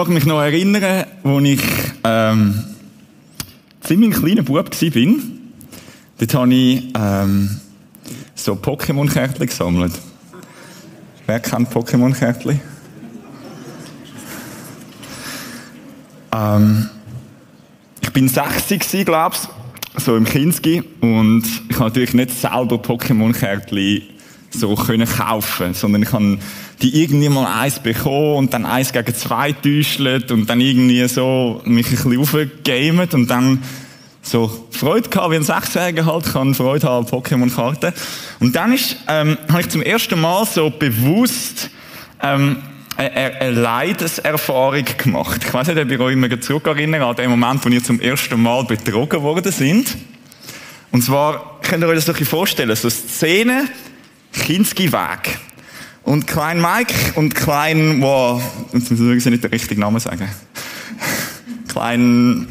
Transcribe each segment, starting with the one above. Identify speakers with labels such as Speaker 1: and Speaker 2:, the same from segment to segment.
Speaker 1: Mag mich noch erinnern, als ich ähm, ziemlich ein kleiner Bub war. Dort habe ich ähm, so Pokémon-Kärtchen gesammelt. Wer kennt Pokémon-Kärtchen? Ähm, ich bin 60 glaube ich, so im Kinski. Und ich habe natürlich nicht selber Pokémon-Kärtchen so können kaufen, sondern ich habe die irgendwie mal eins bekommen und dann eins gegen zwei täuschelt und dann irgendwie so mich ein bisschen aufgegamet und dann so Freude gehabt, wie ein 16-Jähriger halt kann Freude haben an Pokémon-Karten. Und dann ist, ähm, habe ich zum ersten Mal so bewusst ähm, eine, eine Leideserfahrung gemacht. Ich weiß nicht, ob ihr euch immer zurückerinnert an den Moment, wo ihr zum ersten Mal betrogen worden sind. Und zwar, könnt ihr euch das doch vorstellen, so Szene, Kinski-Weg. Und Klein Mike und Klein, wow, jetzt muss ich nicht den richtigen Namen sagen. Klein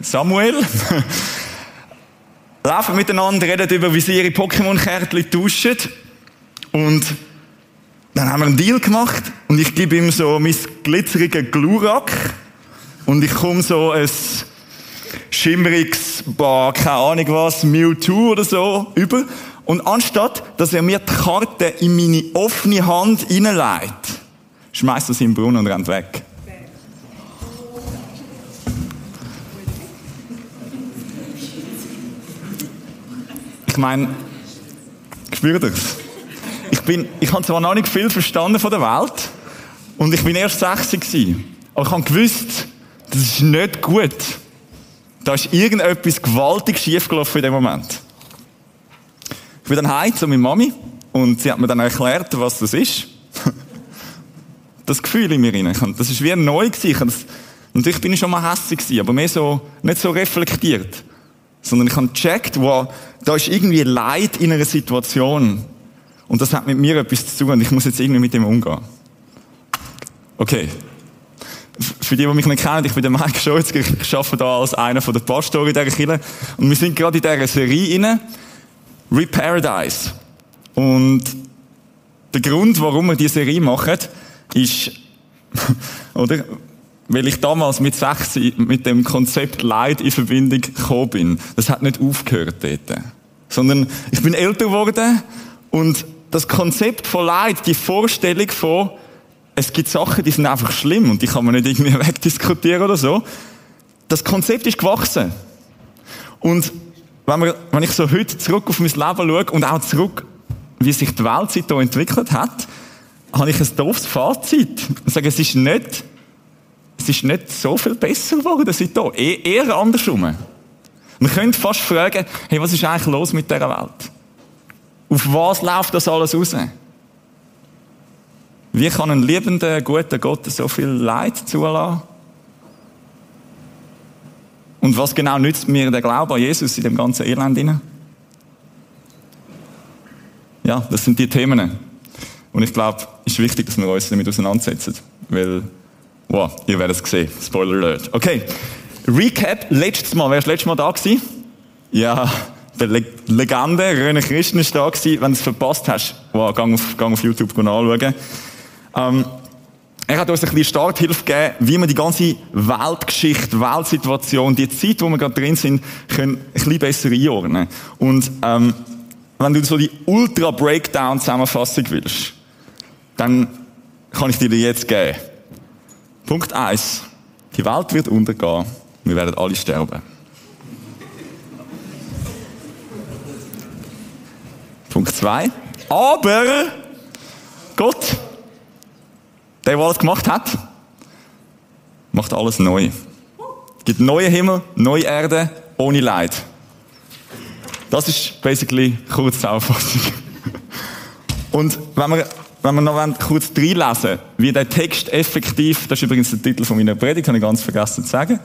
Speaker 1: Samuel. laufen miteinander, reden über, wie sie ihre Pokémon-Kärtchen tauschen. Und dann haben wir einen Deal gemacht und ich gebe ihm so mein glitzerige Glurak und ich komme so ein schimmeriges, bah, keine Ahnung was, Mewtwo oder so über. Und anstatt, dass er mir die Karte in meine offene Hand hineinlegt, schmeißt er sie im Brunnen und rennt weg. Ich meine, spürt das? Ich ich habe zwar noch nicht viel verstanden von der Welt und ich bin erst 60 gewesen, aber ich habe gewusst, das ist nicht gut. Da ist irgendetwas gewaltig schiefgelaufen in dem Moment. Bin dann heim zu meiner Mami und sie hat mir dann erklärt, was das ist. das Gefühl in mir rein. Das ist wie neu gewesen. Natürlich bin ich schon mal hässlich gewesen, aber mehr so, nicht so reflektiert. Sondern ich habe gecheckt, wow, da ist irgendwie Leid in einer Situation. Und das hat mit mir etwas zu tun und ich muss jetzt irgendwie mit dem umgehen. Okay. Für die, die mich nicht kennen, ich bin der Mike Scholz, ich arbeite da als einer den Pastoren in dieser Kirche. Und wir sind gerade in dieser Serie inne Reparadise. Und der Grund, warum wir diese Serie machen, ist, oder? Weil ich damals mit sechs mit dem Konzept Leid in Verbindung gekommen bin. Das hat nicht aufgehört dort. Sondern ich bin älter geworden und das Konzept von Leid, die Vorstellung von, es gibt Sachen, die sind einfach schlimm und die kann man nicht irgendwie wegdiskutieren oder so. Das Konzept ist gewachsen. Und wenn, wir, wenn ich so heute zurück auf mein Leben schaue und auch zurück, wie sich die Welt seitdem entwickelt hat, habe ich ein doofes Fazit. Ich sage, es ist nicht es ist nicht so viel besser geworden seitdem. E eher andersrum. Man könnte fast fragen, hey, was ist eigentlich los mit dieser Welt? Auf was läuft das alles raus? Wie kann ein liebender, guter Gott so viel Leid zulassen? Und was genau nützt mir der Glaube an Jesus in dem ganzen Elend hinein? Ja, das sind die Themen. Und ich glaube, es ist wichtig, dass wir uns damit auseinandersetzen. Weil Wow, ihr werdet es sehen. Spoiler Alert. Okay. Recap. Letztes Mal. Wer ist letztes Mal da gewesen? Ja, der Le Legende, René Christen ist da gewesen. Wenn du es verpasst hast, wow, gang auf, gang auf YouTube anschauen. Ähm, er hat uns ein bisschen Starthilfe gegeben, wie wir die ganze Weltgeschichte, Weltsituation, die Zeit, wo wir gerade drin sind, können ein bisschen besser einordnen. Und, ähm, wenn du so die Ultra-Breakdown-Zusammenfassung willst, dann kann ich dir die jetzt geben. Punkt 1. Die Welt wird untergehen. Wir werden alle sterben. Punkt 2. Aber Gott, der, der alles gemacht hat, macht alles neu. Gibt neue Himmel, neue Erde, ohne Leid. Das ist basically kurz Kurzzusammenfassung. Und wenn wir wenn wir noch kurz reinlesen wie der Text effektiv, das ist übrigens der Titel von meiner Predigt, habe ich ganz vergessen zu sagen,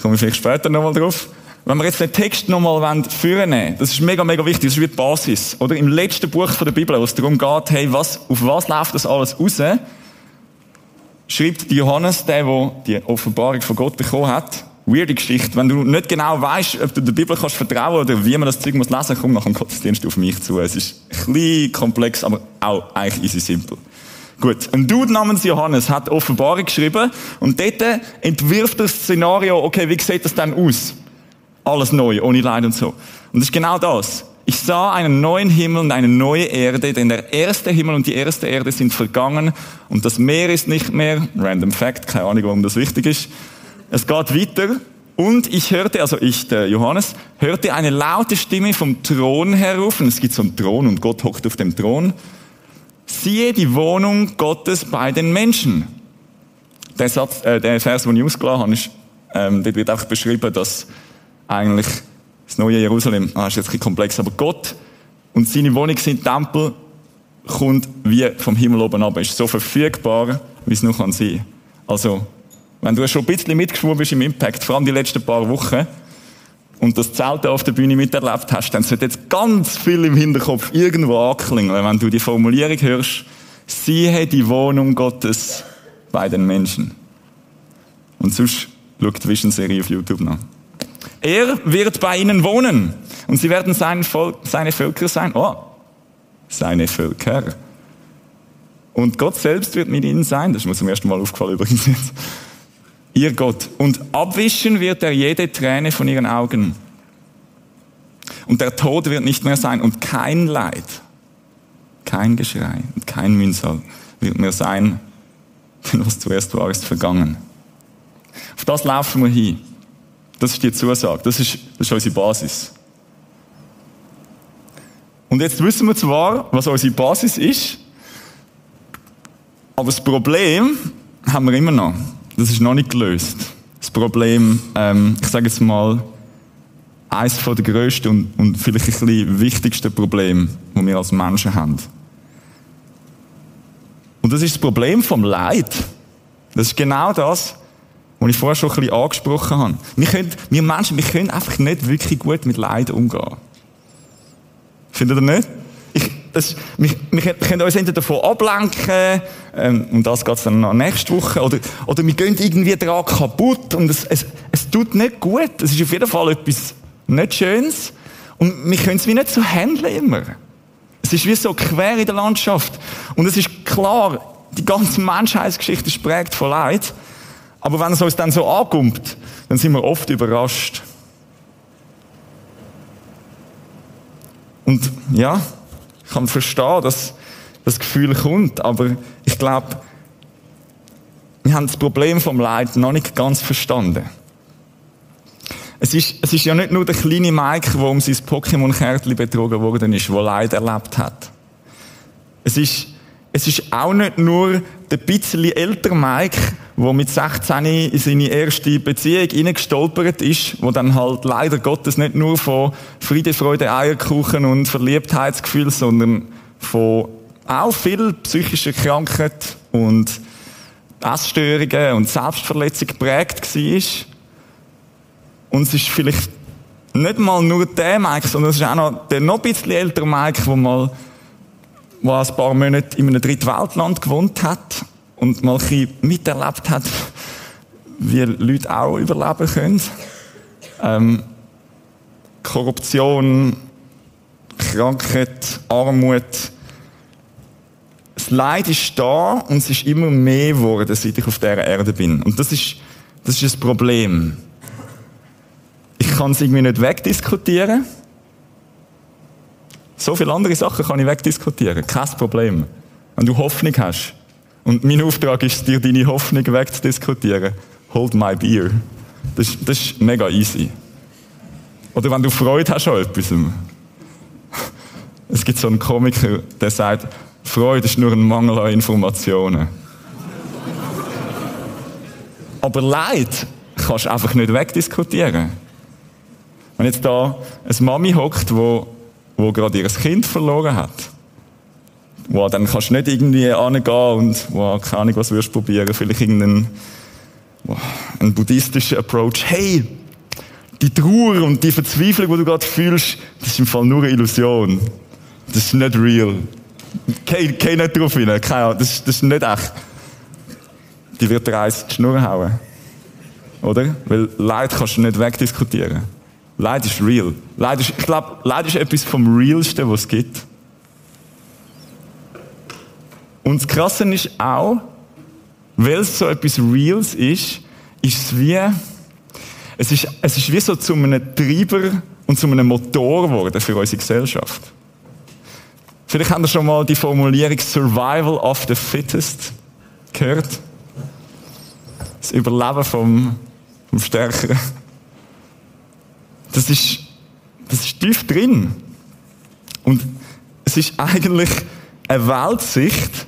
Speaker 1: kommen wir vielleicht später nochmal drauf. Wenn wir jetzt den Text nochmal führen das ist mega, mega wichtig, das ist wie die Basis. Oder im letzten Buch von der Bibel, wo es darum geht, hey, was, auf was läuft das alles raus, schreibt Johannes, der, der die Offenbarung von Gott bekommen hat, weirde Geschichte. Wenn du nicht genau weißt, ob du der Bibel kannst vertrauen oder wie man das Zeug muss lesen, komm nach dem Gottesdienst auf mich zu. Es ist ein bisschen komplex, aber auch eigentlich easy simpel. Gut, ein Dude namens Johannes hat Offenbarung geschrieben und dort entwirft das Szenario, okay, wie sieht das dann aus? Alles neu, ohne Leid und so. Und das ist genau das. Ich sah einen neuen Himmel und eine neue Erde, denn der erste Himmel und die erste Erde sind vergangen und das Meer ist nicht mehr. Random Fact, keine Ahnung, warum das wichtig ist. Es geht weiter und ich hörte, also ich, der Johannes, hörte eine laute Stimme vom Thron herrufen. Es gibt so einen Thron und Gott hockt auf dem Thron. Siehe die Wohnung Gottes bei den Menschen. Der, Satz, äh, der Vers, den ich ausgelassen habe, ist, ähm, dort wird einfach beschrieben, dass eigentlich das neue Jerusalem, ah, ist jetzt ein komplex, aber Gott und seine Wohnung sind Tempel, kommt wie vom Himmel oben ab. Ist so verfügbar, wie es nur kann sein. Also, wenn du schon ein bisschen mitgeschwommen bist im Impact, vor allem die letzten paar Wochen, und das Zelt auf der Bühne miterlebt hast, dann sollte jetzt ganz viel im Hinterkopf irgendwo anklingeln, wenn du die Formulierung hörst, siehe die Wohnung Gottes bei den Menschen. Und sonst schaut die Vision-Serie auf YouTube nach. Er wird bei ihnen wohnen und sie werden sein Volk, seine Völker sein. Oh, seine Völker. Und Gott selbst wird mit ihnen sein. Das ist mir zum ersten Mal aufgefallen übrigens jetzt. Ihr Gott. Und abwischen wird er jede Träne von ihren Augen. Und der Tod wird nicht mehr sein und kein Leid, kein Geschrei und kein Mühsal wird mehr sein, denn was zuerst war, ist vergangen. Auf das laufen wir hin. Das ist die Zusage. Das ist, das ist unsere Basis. Und jetzt wissen wir zwar, was unsere Basis ist, aber das Problem haben wir immer noch. Das ist noch nicht gelöst. Das Problem, ähm, ich sage jetzt mal, eines der grössten und, und vielleicht ein bisschen wichtigsten Probleme, die wir als Menschen haben. Und das ist das Problem vom Leid. Das ist genau das, was ich vorher schon ein bisschen angesprochen habe. Wir, können, wir Menschen, wir können einfach nicht wirklich gut mit Leid umgehen. Findet ihr nicht? Ich, das, wir, wir können uns entweder davon ablenken, ähm, und das geht dann noch nächste Woche, oder, oder wir gehen irgendwie daran kaputt und es, es, es tut nicht gut. Es ist auf jeden Fall etwas nicht Schönes und wir können es wie nicht so handeln immer. Es ist wie so quer in der Landschaft und es ist klar, die ganze Menschheitsgeschichte ist prägt von Leid. Aber wenn es uns dann so ankommt, dann sind wir oft überrascht. Und ja, ich kann verstehen, dass das Gefühl kommt, aber ich glaube, wir haben das Problem vom Leid noch nicht ganz verstanden. Es ist, es ist ja nicht nur der kleine Mike, der um sein Pokémon-Kärtchen betrogen worden ist, der Leid erlebt hat. Es ist, es ist auch nicht nur der bisschen ältere Mike, der mit 16 in seine erste Beziehung hineingestolpert ist, wo dann halt leider Gottes nicht nur von Friede, Freude, Eierkuchen und Verliebtheitsgefühl, sondern von auch viel psychischer Krankheit und Essstörungen und Selbstverletzung geprägt war. Und es ist vielleicht nicht mal nur der Mike, sondern es ist auch noch der noch ein bisschen ältere Mike, der mal der ein paar Monate in einem Drittweltland gewohnt hat und mal ein miterlebt hat, wie Leute auch überleben können. Ähm, Korruption, Krankheit, Armut. Das Leid ist da und es ist immer mehr geworden, seit ich auf dieser Erde bin. Und das ist, das ist ein Problem. Ich kann es irgendwie nicht wegdiskutieren. So viele andere Sachen kann ich wegdiskutieren. Kein Problem. Wenn du Hoffnung hast, und mein Auftrag ist, dir deine Hoffnung wegzudiskutieren. Hold my beer. Das, ist, das ist mega easy. Oder wenn du Freude hast an etwas. Es gibt so einen Komiker, der sagt, Freude ist nur ein Mangel an Informationen. Aber Leid kannst du einfach nicht wegdiskutieren. Wenn jetzt da eine Mami hockt, wo, wo gerade ihr Kind verloren hat, wow, dann kannst du nicht irgendwie angehen und, wow, keine Ahnung, was wirst du probieren, vielleicht irgendeinen, wow, einen buddhistischen Approach. Hey, die Trauer und die Verzweiflung, die du gerade fühlst, das ist im Fall nur eine Illusion. Das ist nicht real. Geh, geh nicht drauf hin, keine Ahnung, das, das ist nicht echt. Die wird dir eins die Schnur hauen. Oder? Weil Leid kannst du nicht wegdiskutieren. Leid ist real. Leid ist, ich glaube, Leid ist etwas vom Realsten, was es gibt. Und das Krasse ist auch, weil es so etwas Reals ist, ist es wie, es ist, es ist wie so zu einem Treiber und zu einem Motor geworden für unsere Gesellschaft. Vielleicht habt ihr schon mal die Formulierung Survival of the Fittest gehört. Das Überleben vom, vom Stärkeren. Das ist, das ist tief drin. Und es ist eigentlich eine Weltsicht,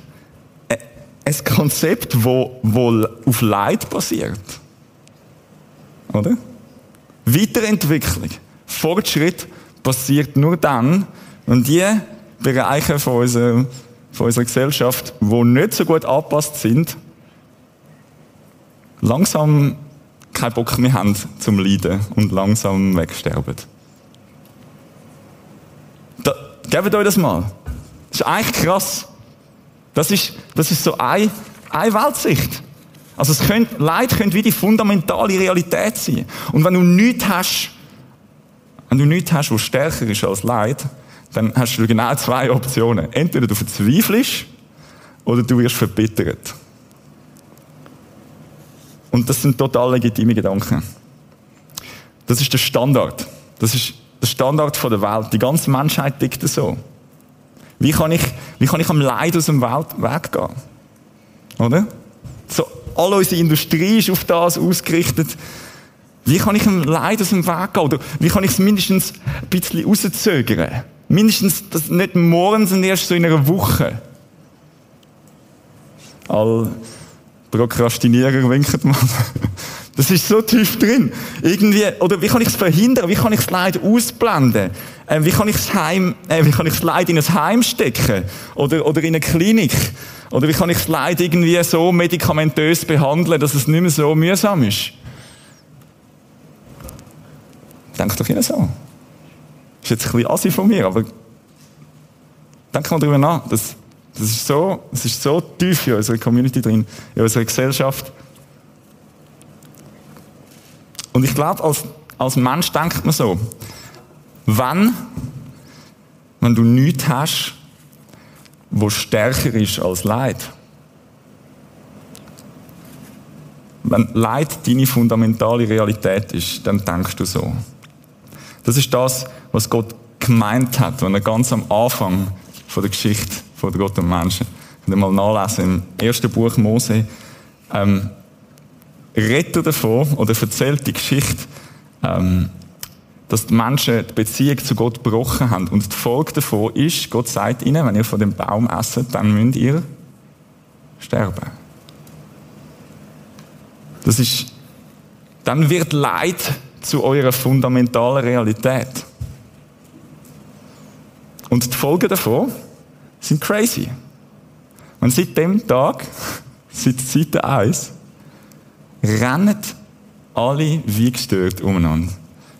Speaker 1: ein Konzept, wo, wo auf Leid basiert. Oder? Weiterentwicklung, Fortschritt passiert nur dann, wenn die Bereiche von unserer, von unserer Gesellschaft, die nicht so gut angepasst sind, langsam keinen Bock mehr haben zum Leiden und langsam wegsterben. Da, gebt euch das mal. Das ist eigentlich krass. Das ist, das ist so eine, eine Weltsicht. Also es könnte, Leid könnte wie die fundamentale Realität sein. Und wenn du nichts hast, wenn du nichts hast, was stärker ist als Leid, dann hast du genau zwei Optionen. Entweder du verzweifelst oder du wirst verbittert. Und das sind total legitime Gedanken. Das ist der Standard. Das ist der Standard der Welt. Die ganze Menschheit tickt so. Wie kann ich, wie kann ich am Leid aus dem Welt weggehen? Oder? So, all unsere Industrie ist auf das ausgerichtet. Wie kann ich am Leid aus dem Weg gehen? Oder wie kann ich es mindestens ein bisschen rauszögern? Mindestens das nicht morgen, sondern erst so in einer Woche. All Prokrastinierer winken mal. Das ist so tief drin. Irgendwie, oder wie kann ich es verhindern? Wie kann ich das Leid ausblenden? Äh, wie kann ich das Heim, äh, wie kann ich das Leid in ein Heim stecken? Oder, oder in eine Klinik? Oder wie kann ich das Leid irgendwie so medikamentös behandeln, dass es nicht mehr so mühsam ist? Denk doch Ihnen so. Ist jetzt ein bisschen assi von mir, aber denk mal darüber nach. Das, das, ist so, das ist so tief in unserer Community drin, in unserer Gesellschaft. Und ich glaube, als, als Mensch denkt man so, wenn, wenn du nichts hast, wo stärker ist als Leid. Wenn Leid deine fundamentale Realität ist, dann denkst du so. Das ist das, was Gott gemeint hat, wenn er ganz am Anfang von der Geschichte von Gott und Menschen, wenn ihr mal nachlesen im ersten Buch Mose, ähm, redet davon oder erzählt die Geschichte, ähm, dass die Menschen die Beziehung zu Gott gebrochen haben. Und die Folge davon ist, Gott sagt ihnen, wenn ihr von dem Baum esset, dann müsst ihr sterben. Das ist, dann wird Leid zu eurer fundamentalen Realität. Und die Folgen davon sind crazy. Und seit dem Tag, seit Seite 1, rennen alle wie gestört umeinander.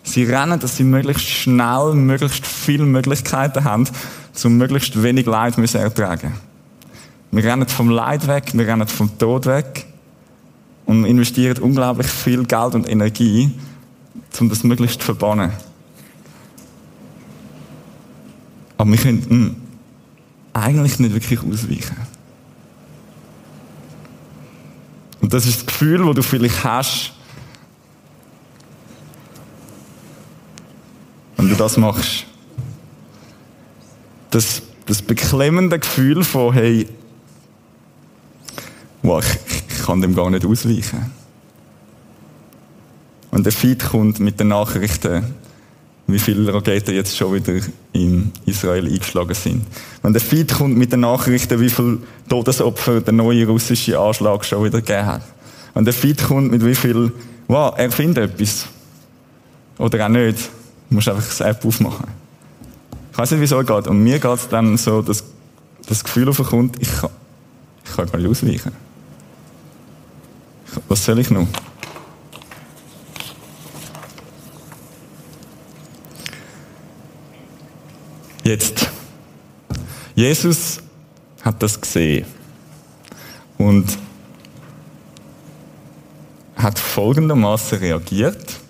Speaker 1: Sie rennen, dass sie möglichst schnell, möglichst viele Möglichkeiten haben, um möglichst wenig Leid zu ertragen. Wir rennen vom Leid weg, wir rennen vom Tod weg und investieren unglaublich viel Geld und Energie, um das möglichst zu verbannen. Aber wir können hm, eigentlich nicht wirklich ausweichen. Und das ist das Gefühl, das du vielleicht hast, wenn du das machst. Das, das beklemmende Gefühl von, hey, wow, ich, ich kann dem gar nicht ausweichen. Und der Feed kommt mit den Nachrichten, wie viele Raketen jetzt schon wieder in Israel eingeschlagen sind. Wenn der Feed kommt mit den Nachrichten, wie viele Todesopfer der neue russische Anschlag schon wieder gegeben hat. Wenn der Feed kommt mit wie viel, wow, er findet etwas. Oder auch nicht. Du musst einfach das App aufmachen. Ich weiß nicht, wieso es geht. Und mir geht es dann so, dass das Gefühl aufkommt, ich kann, ich kann gar nicht ausweichen. Was soll ich noch? Jetzt. Jesus hat das gesehen und hat folgendermaßen reagiert.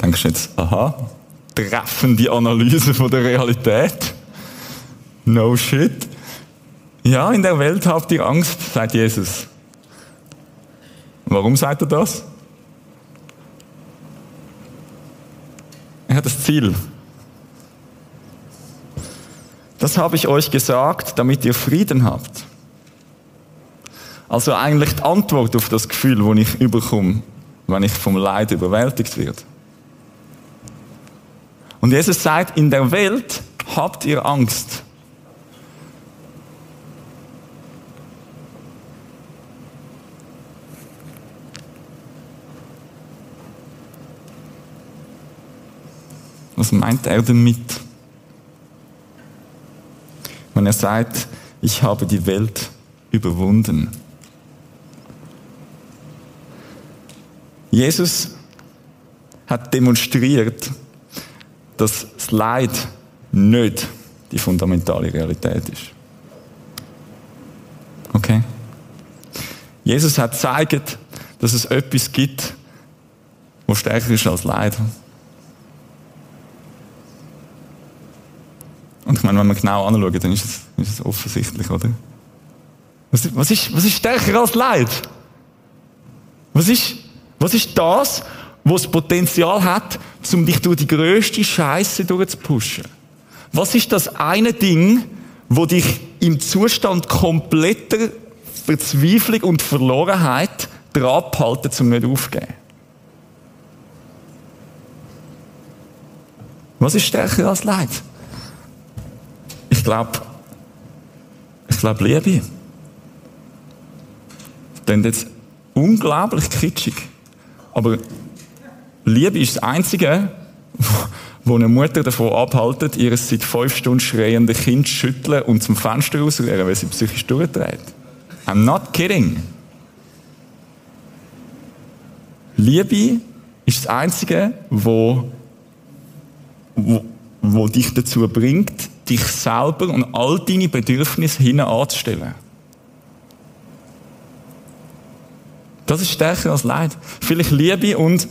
Speaker 1: Denkst du jetzt, aha, treffende Analyse von der Realität? No shit. Ja, in der Welt habt ihr Angst, sagt Jesus. Warum sagt er das? Er hat das Ziel. Das habe ich euch gesagt, damit ihr Frieden habt. Also eigentlich die Antwort auf das Gefühl, das ich überkomme, wenn ich vom Leid überwältigt werde. Und Jesus sagt, in der Welt habt ihr Angst. Was meint er damit? Wenn er sagt, ich habe die Welt überwunden. Jesus hat demonstriert, dass das Leid nicht die fundamentale Realität ist. Okay? Jesus hat gezeigt, dass es etwas gibt, was stärker ist als Leid. Und ich meine, wenn wir genau anschauen, dann ist es, ist es offensichtlich, oder? Was, was, ist, was ist stärker als Leid? Was ist, was ist das, was das Potenzial hat, um dich durch die grösste Scheiße durchzupushen? Was ist das eine Ding, wo dich im Zustand kompletter Verzweiflung und Verlorenheit dran behalten, um nicht aufzugeben? Was ist stärker als Leid? Ich glaube, ich glaube Liebe. Denn jetzt unglaublich kitschig. Aber Liebe ist das Einzige, wo eine Mutter davon abhaltet, ihr seit fünf Stunden schreiende Kind zu schütteln und zum Fenster rauszurennen, weil sie psychisch durchdreht. I'm not kidding. Liebe ist das Einzige, wo, wo, wo dich dazu bringt, dich selber und all deine Bedürfnisse hinten anzustellen. Das ist stärker als Leid. Vielleicht Liebe und,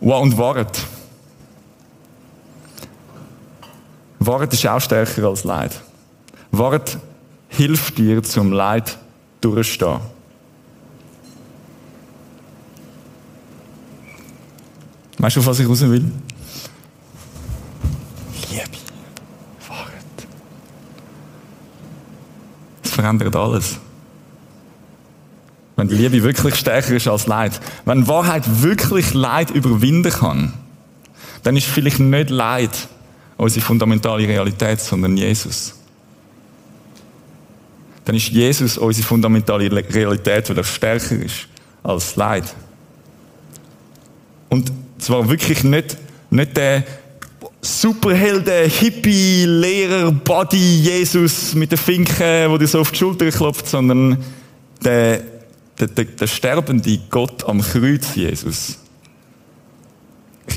Speaker 1: und Wahrheit. Wahrheit ist auch stärker als Leid. Wahrheit hilft dir zum Leid durchstehen. Weißt du, was ich raus will? Verändert alles. Wenn die Liebe wirklich stärker ist als Leid, wenn Wahrheit wirklich Leid überwinden kann, dann ist vielleicht nicht Leid unsere fundamentale Realität, sondern Jesus. Dann ist Jesus unsere fundamentale Realität, weil er stärker ist als Leid. Und zwar wirklich nicht, nicht der Superhelden, Hippie, Lehrer, Body, Jesus mit den Finken, wo dir so auf die Schulter klopft, sondern der, der, der, der sterbende Gott am Kreuz, Jesus.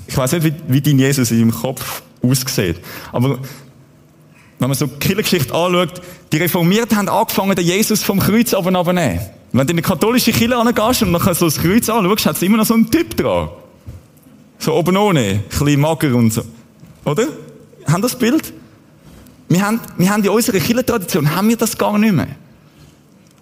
Speaker 1: Ich, weiß nicht, wie, wie dein Jesus in deinem Kopf aussieht, aber wenn man so die Kirchengeschichte anschaut, die Reformierten haben angefangen, den Jesus vom Kreuz abzunehmen. Wenn du in eine katholische Kirche angehst und dann so das Kreuz anschaust, hat es immer noch so einen Typ dran. So oben ohne, ein bisschen mager und so. Oder? Haben das Bild? Wir haben, wir haben in unserer Kirchentradition haben wir das gar nicht mehr.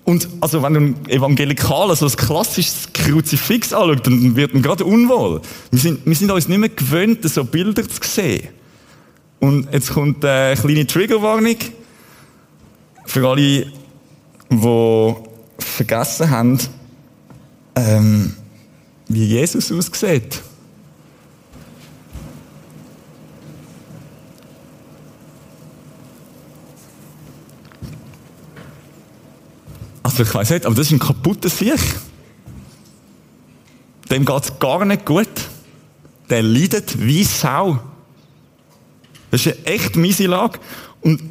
Speaker 1: Und, also, wenn ein Evangelikaler so ein klassisches Kruzifix anschaut, dann wird man gerade unwohl. Wir sind, wir sind uns nicht mehr gewöhnt, so Bilder zu sehen. Und jetzt kommt eine kleine Triggerwarnung für alle, die vergessen haben, ähm, wie Jesus aussieht. Also ich weiß nicht, aber das ist ein kaputter Sieg. Dem geht es gar nicht gut. Der leidet wie Sau. Das ist eine echt miese Lage. Und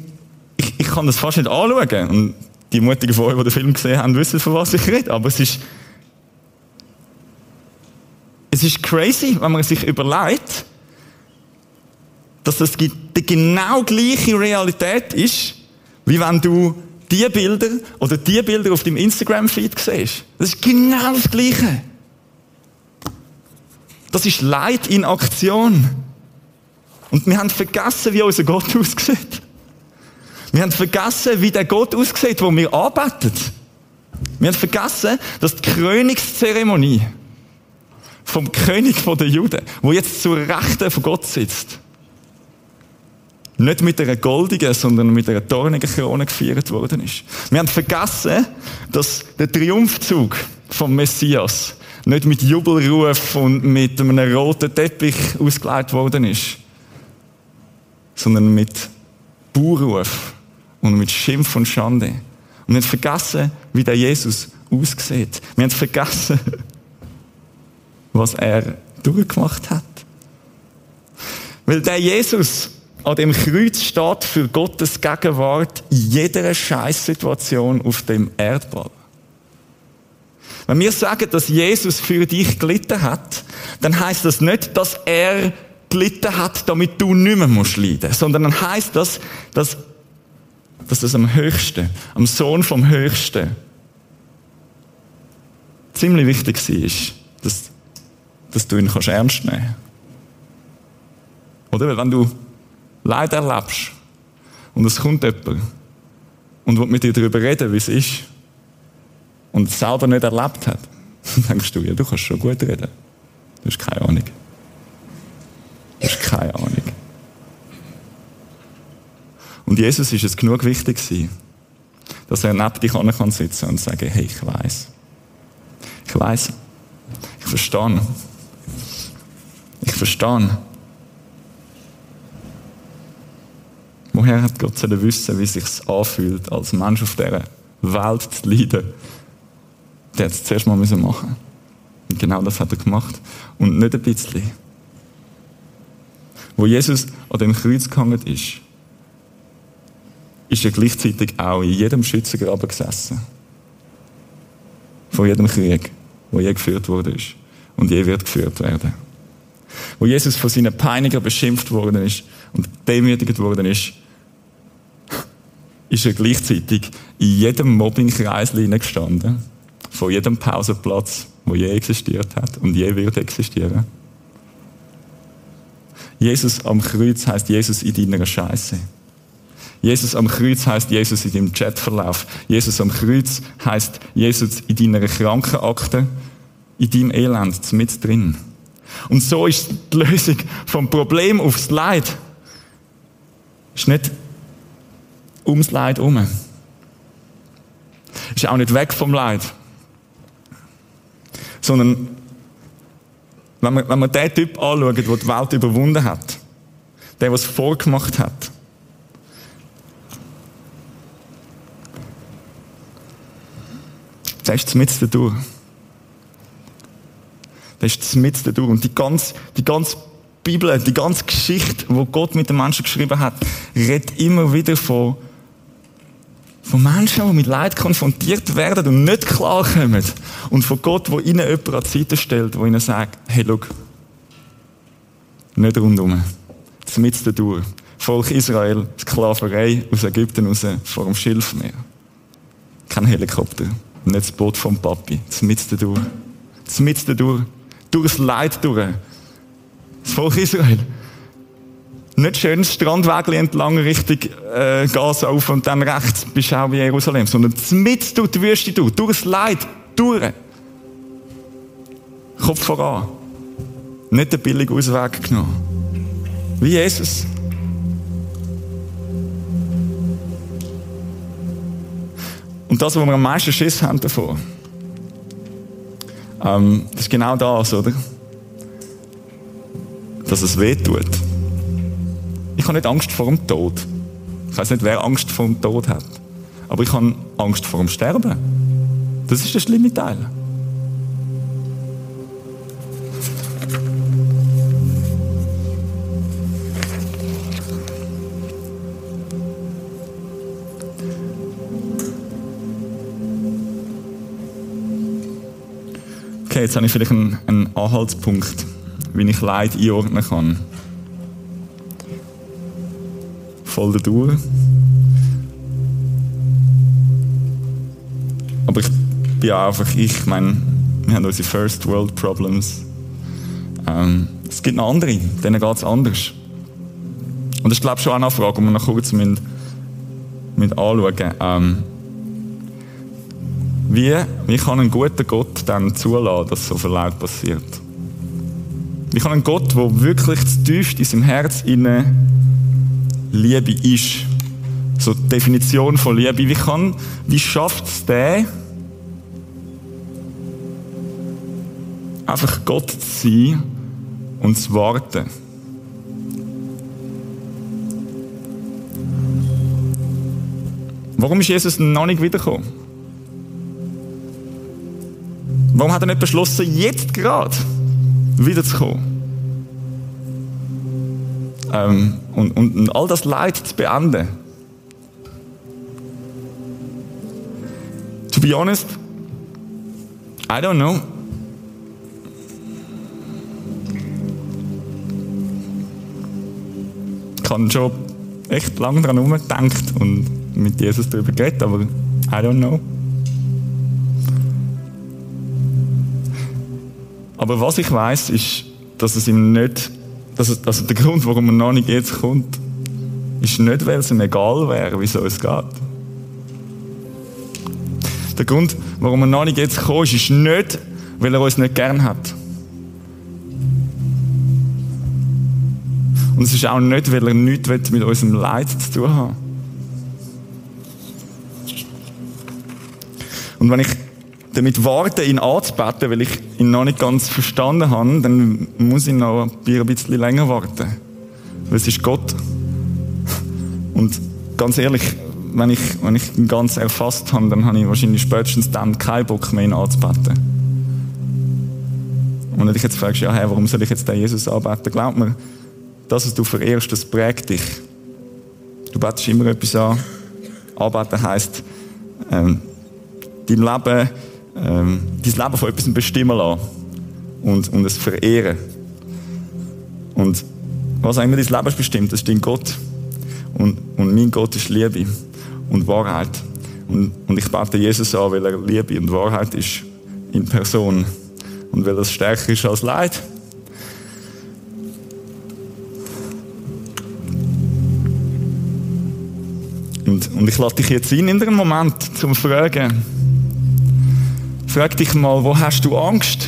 Speaker 1: ich, ich kann das fast nicht anschauen. Und die Mutigen von euch, die den Film gesehen haben, wissen, von was ich rede. Aber es ist, es ist crazy, wenn man sich überlegt, dass das die genau gleiche Realität ist, wie wenn du die Bilder oder die Bilder auf deinem Instagram-Feed siehst. Das ist genau das Gleiche. Das ist Leid in Aktion. Und wir haben vergessen, wie unser Gott aussieht. Wir haben vergessen, wie der Gott aussieht, wo wir arbeiten. Wir haben vergessen, dass die Krönungszeremonie vom König der Juden, wo jetzt zur Rechten von Gott sitzt, nicht mit einer goldigen, sondern mit einer dornigen Krone gefeiert worden ist. Wir haben vergessen, dass der Triumphzug vom Messias nicht mit Jubelruf und mit einem roten Teppich ausgelegt worden ist, sondern mit Buhruf und mit Schimpf und Schande. Und wir haben vergessen, wie der Jesus aussieht. Wir haben vergessen, was er durchgemacht hat. Weil der Jesus an dem Kreuz steht für Gottes Gegenwart in jeder Scheißsituation auf dem Erdball. Wenn wir sagen, dass Jesus für dich gelitten hat, dann heißt das nicht, dass er gelitten hat, damit du nicht mehr musst leiden, sondern dann heißt das, dass, dass das am Höchsten, am Sohn vom Höchsten, ziemlich wichtig war, dass, dass du ihn ernst nehmen kannst. Oder? Weil wenn du Leid erlebst und es kommt jemand und will mit dir darüber reden, wie es ist und es selber nicht erlebt hat, dann denkst du, ja, du kannst schon gut reden. Du hast keine Ahnung. Du hast keine Ahnung. Und Jesus ist es genug wichtig gewesen, dass er neben dich an kann sitzen und sagen, hey, ich weiß. Ich weiß. Ich verstehe. Ich verstehe. Woher hat Gott sollen wissen, wie es sich anfühlt, als Mensch auf dieser Welt zu leiden? Der hat es zuerst mal machen müssen. Und genau das hat er gemacht. Und nicht ein bisschen. Wo Jesus an dem Kreuz gehangen ist, ist er gleichzeitig auch in jedem Schützengraben gesessen. Von jedem Krieg, wo je geführt wurde ist und je wird geführt werden. Wo Jesus von seinen Peinigern beschimpft worden ist und demütigt worden ist, ist er gleichzeitig in jedem Mobbingkreis gestanden. Von jedem Pausenplatz, wo je existiert hat und je wird existieren. Jesus am Kreuz heißt Jesus in deiner Scheiße. Jesus am Kreuz heißt Jesus in deinem Chatverlauf. Jesus am Kreuz heißt Jesus in deiner Krankenakte, in deinem Elend, mit drin. Und so ist die Lösung vom Problem aufs Leid. Ist nicht ums Leid herum. Ist auch nicht weg vom Leid. Sondern, wenn man, wenn man den Typ anschaut, der die Welt überwunden hat, der, der es vorgemacht hat, der ist mit durch. Der ist mit durch. Und die ganze, die ganze Bibel, die ganze Geschichte, wo Gott mit den Menschen geschrieben hat, redet immer wieder von von Menschen, die mit Leid konfrontiert werden und nicht klarkommen. Und von Gott, der ihnen jemand an die Seite stellt, der ihnen sagt, hey, schau, nicht rundum. Mit durch. Volk Israel, Sklaverei aus Ägypten raus, vor dem Schilfmeer. Kein Helikopter. Nicht das Boot vom Papi. Mit durch. Mit durch. Durchs Leid durch. Das Volk Israel nicht schönes Strandweg entlang Richtung äh, Gaza auf und dann rechts bist du auch in Jerusalem, sondern mit durch die Wüste durch, durchs Leid, durch. Kopf voran. Nicht den billigen Ausweg genommen. Wie Jesus. Und das, was wir am meisten Schiss haben davor, ähm, das ist genau das, oder? Dass es weh tut. Ich habe nicht Angst vor dem Tod. Ich weiß nicht, wer Angst vor dem Tod hat. Aber ich habe Angst vor dem Sterben. Das ist der schlimme Teil. Okay, jetzt habe ich vielleicht einen, einen Anhaltspunkt, wie ich Leid einordnen kann. Voll durch. Aber ich bin auch einfach, ich meine, wir haben unsere First World Problems. Ähm, es gibt noch andere, denen geht es anders. Und ist, glaube ich, schon eine Frage, die wir noch kurz müssen, mit anschauen. Ähm, wie, wie kann ein guter Gott dann zulassen, dass so viel Leid passiert? Wie kann ein Gott, der wirklich tiefst in seinem Herz inne Liebe ist, so die Definition von Liebe, wie kann, wie schafft es der, einfach Gott zu sein und zu warten? Warum ist Jesus noch nicht wiedergekommen? Warum hat er nicht beschlossen, jetzt gerade wiederzukommen? Ähm, und, und, und all das Leid zu beenden. To be honest, I don't know. Ich habe schon echt lange daran umgedacht und mit Jesus darüber geredet, aber I don't know. Aber was ich weiß, ist, dass es ihm nicht, dass es, also der Grund, warum er noch nicht jetzt kommt, ist nicht, weil es ihm egal wäre, wie es geht. Der Grund, warum er noch nicht jetzt kommt, ist nicht, weil er uns nicht gern hat. Und es ist auch nicht, weil er nichts mit unserem Leid zu tun hat. Und wenn ich damit warte, ihn anzubeten, weil ich ihn noch nicht ganz verstanden habe, dann muss ich noch ein bisschen länger warten. Weil es ist Gott. Und ganz ehrlich, wenn ich, wenn ich ihn ganz erfasst habe, dann habe ich wahrscheinlich spätestens dann keinen Bock mehr, ihn anzubeten. Und wenn du dich jetzt fragst, ja, hey, warum soll ich jetzt den Jesus anbeten? Glaub mir, das, was du verehrst, das prägt dich. Du betest immer etwas an. Anbeten heisst, ähm, dein Leben ähm, dein Leben von etwas bestimmen lassen und, und es verehren. Und was auch immer dein Leben bestimmt, das ist dein Gott. Und, und mein Gott ist Liebe und Wahrheit. Und, und ich bete Jesus an, weil er Liebe und Wahrheit ist in Person. Und weil er stärker ist als Leid. Und, und ich lade dich jetzt ein in einen Moment zum Fragen, Frag dich mal, wo hast du Angst?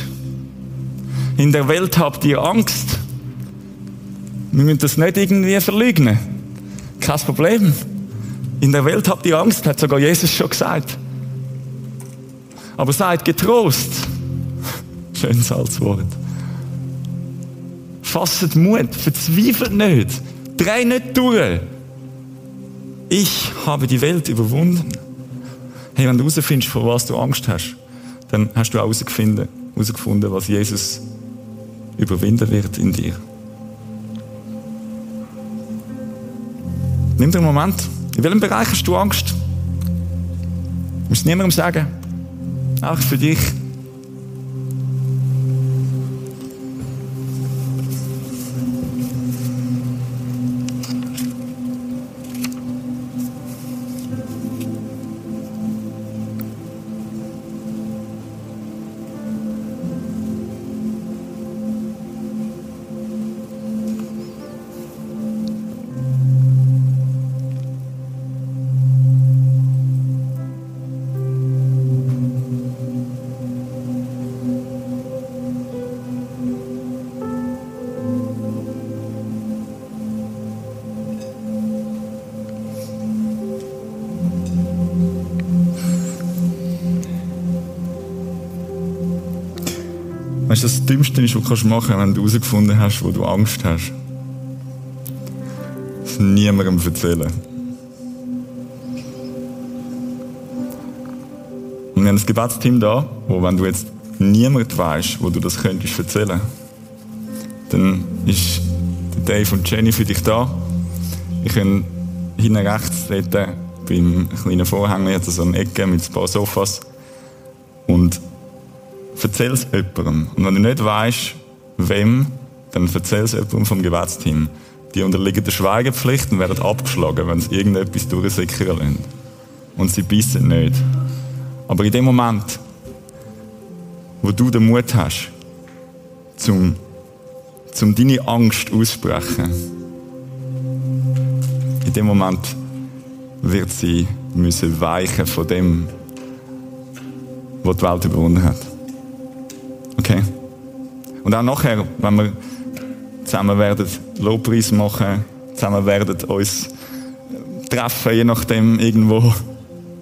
Speaker 1: In der Welt habt ihr Angst. Wir müssen das nicht irgendwie verleugnen. Kein Problem. In der Welt habt ihr Angst, hat sogar Jesus schon gesagt. Aber seid getrost. Schönes Salzwort. Fasset Mut, verzweifelt nicht. Dreh nicht durch. Ich habe die Welt überwunden. Hey, wenn du herausfindest, vor was du Angst hast, dann hast du herausgefunden, herausgefunden, was Jesus überwinden wird in dir. Nimm dir einen Moment. In welchem Bereich hast du Angst? Du musst niemandem sagen. Auch für dich. Weißt du, das Dümmste ist, was du machen kannst, wenn du herausgefunden hast, wo du Angst hast? Das niemandem erzählen. Und wir haben ein Gebetsteam da, wo, wenn du jetzt niemand weißt, wo du das könntest erzählen, dann ist Dave und Jenny für dich da. Ich kann hinten rechts dort beim kleinen Vorhang jetzt so eine Ecke mit ein paar Sofas erzähl es jemandem. Und wenn du nicht weißt, wem, dann erzähl es jemandem vom Gebetsteam. Die unterliegen der Schweigepflicht und werden abgeschlagen, wenn sie irgendetwas durchsickern lassen. Und sie bissen nicht. Aber in dem Moment, wo du den Mut hast, zum, zum deine Angst aussprechen, in dem Moment wird sie müssen weichen von dem, was die Welt überwunden hat. Okay? Und auch nachher, wenn wir zusammen werden Lobpreis machen, zusammen werden uns treffen, je nachdem irgendwo,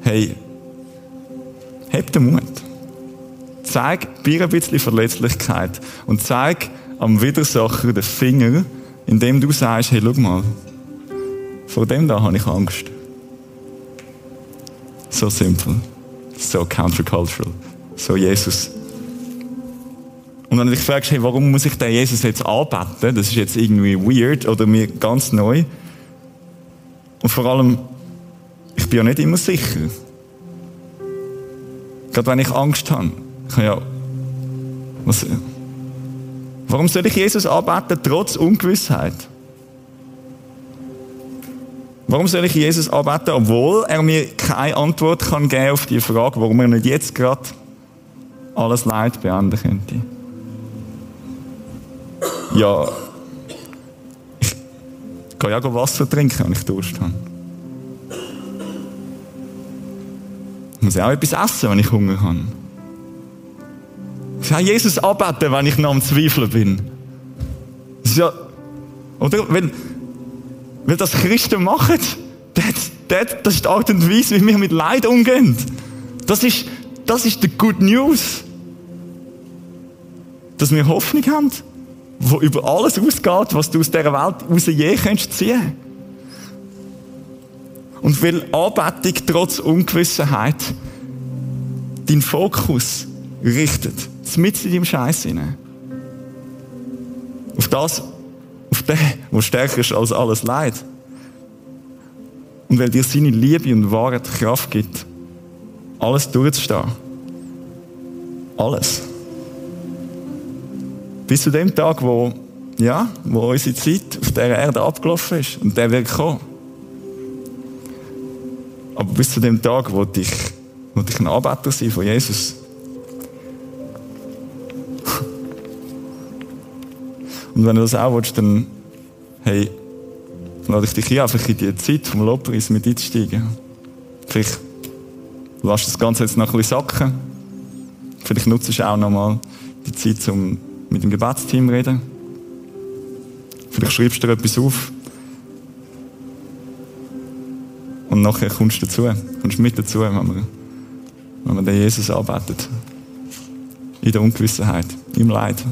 Speaker 1: hey, heb den Mut. Zeig dir ein bisschen Verletzlichkeit und zeig am Widersacher den Finger, indem du sagst, hey, schau mal, vor dem da habe ich Angst. So simpel, so countercultural, so Jesus. Und wenn du dich fragst, hey, warum muss ich den Jesus jetzt anbeten? Das ist jetzt irgendwie weird oder mir ganz neu. Und vor allem, ich bin ja nicht immer sicher. Gerade wenn ich Angst habe. Ich kann ja, was, warum soll ich Jesus anbeten, trotz Ungewissheit? Warum soll ich Jesus anbeten, obwohl er mir keine Antwort kann geben auf die Frage, warum er nicht jetzt gerade alles Leid beenden könnte? Ja, ich kann ja auch Wasser trinken, wenn ich Durst habe. Ich muss auch etwas essen, wenn ich Hunger habe. Ich kann Jesus anbeten, wenn ich noch am Zweifeln bin. Das ist ja, oder? Wenn, weil das Christen machen, das, das, das ist die Art und Weise, wie wir mit Leid umgehen. Das ist, das ist die Good News. Dass wir Hoffnung haben, wo über alles ausgeht, was du aus dieser Welt raus je kannst ziehen. Und weil Anbetung trotz Ungewissenheit deinen Fokus richtet, mit in deinem Scheiß hinein. Auf das, auf den, der stärker ist als alles Leid. Und weil dir seine Liebe und Wahrheit Kraft gibt, alles durchzustehen. Alles. Bis zu dem Tag, wo, ja, wo unsere Zeit auf dieser Erde abgelaufen ist. Und der wird kommen. Aber bis zu dem Tag, wo ich, wo ich ein Anbeter sein von Jesus. Und wenn du das auch willst, dann, hey, lade ich dich ein, einfach in die Zeit vom Lobpreis mit einzusteigen. Vielleicht lass das Ganze jetzt noch ein bisschen sacken. Vielleicht nutzt du auch noch mal die Zeit, um mit dem Gebetsteam reden. Vielleicht schreibst du dir etwas auf. Und nachher kommst du dazu, kommst mit dazu, wenn man, wenn man den Jesus arbeitet. In der Ungewissenheit, im Leid.